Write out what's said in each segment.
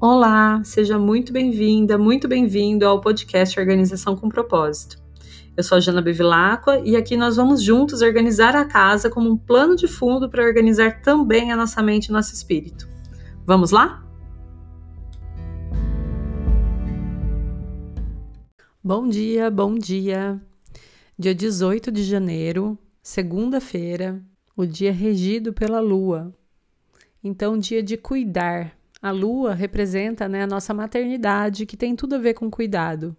Olá, seja muito bem-vinda, muito bem-vindo ao podcast Organização com Propósito. Eu sou a Jana Bevilacqua e aqui nós vamos juntos organizar a casa como um plano de fundo para organizar também a nossa mente e nosso espírito. Vamos lá? Bom dia, bom dia. Dia 18 de janeiro, segunda-feira, o dia regido pela lua. Então, dia de cuidar. A lua representa né, a nossa maternidade, que tem tudo a ver com cuidado.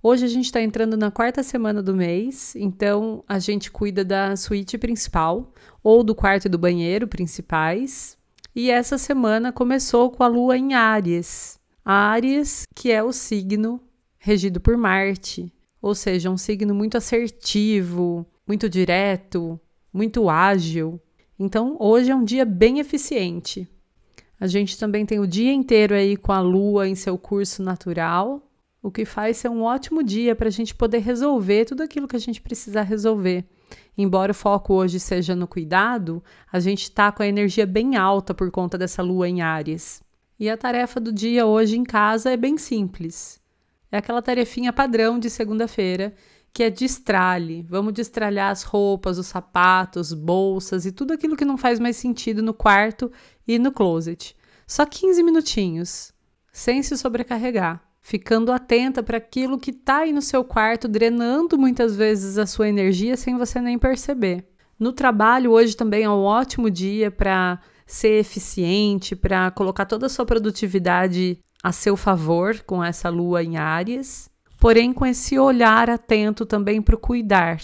Hoje a gente está entrando na quarta semana do mês, então a gente cuida da suíte principal ou do quarto e do banheiro principais. E essa semana começou com a lua em Áries. Áries, que é o signo regido por Marte, ou seja, um signo muito assertivo, muito direto, muito ágil. Então, hoje é um dia bem eficiente. A gente também tem o dia inteiro aí com a lua em seu curso natural, o que faz ser um ótimo dia para a gente poder resolver tudo aquilo que a gente precisar resolver. Embora o foco hoje seja no cuidado, a gente está com a energia bem alta por conta dessa lua em Áries. E a tarefa do dia hoje em casa é bem simples. É aquela tarefinha padrão de segunda-feira, que é destralhe. Vamos destralhar as roupas, os sapatos, bolsas e tudo aquilo que não faz mais sentido no quarto e no closet. Só 15 minutinhos, sem se sobrecarregar ficando atenta para aquilo que está aí no seu quarto, drenando muitas vezes a sua energia sem você nem perceber. No trabalho, hoje também é um ótimo dia para ser eficiente, para colocar toda a sua produtividade a seu favor com essa lua em Áries, porém com esse olhar atento também para o cuidar.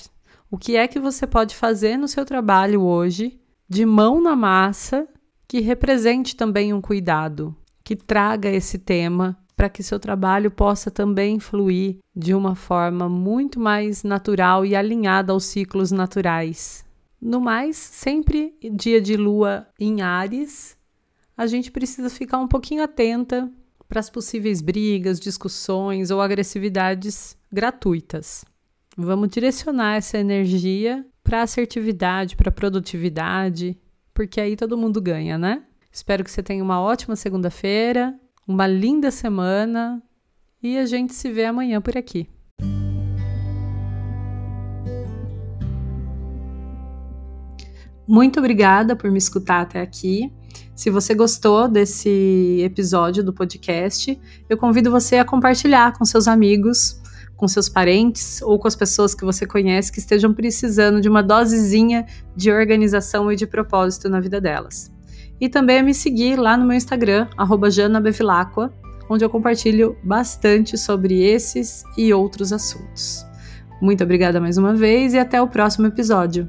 O que é que você pode fazer no seu trabalho hoje, de mão na massa, que represente também um cuidado, que traga esse tema para que seu trabalho possa também fluir de uma forma muito mais natural e alinhada aos ciclos naturais. No mais, sempre dia de lua em Ares, a gente precisa ficar um pouquinho atenta para as possíveis brigas, discussões ou agressividades gratuitas. Vamos direcionar essa energia para assertividade, para produtividade, porque aí todo mundo ganha, né? Espero que você tenha uma ótima segunda-feira uma linda semana e a gente se vê amanhã por aqui. Muito obrigada por me escutar até aqui. Se você gostou desse episódio do podcast, eu convido você a compartilhar com seus amigos, com seus parentes ou com as pessoas que você conhece que estejam precisando de uma dosezinha de organização e de propósito na vida delas e também a me seguir lá no meu Instagram, @janabevilacqua, onde eu compartilho bastante sobre esses e outros assuntos. Muito obrigada mais uma vez e até o próximo episódio.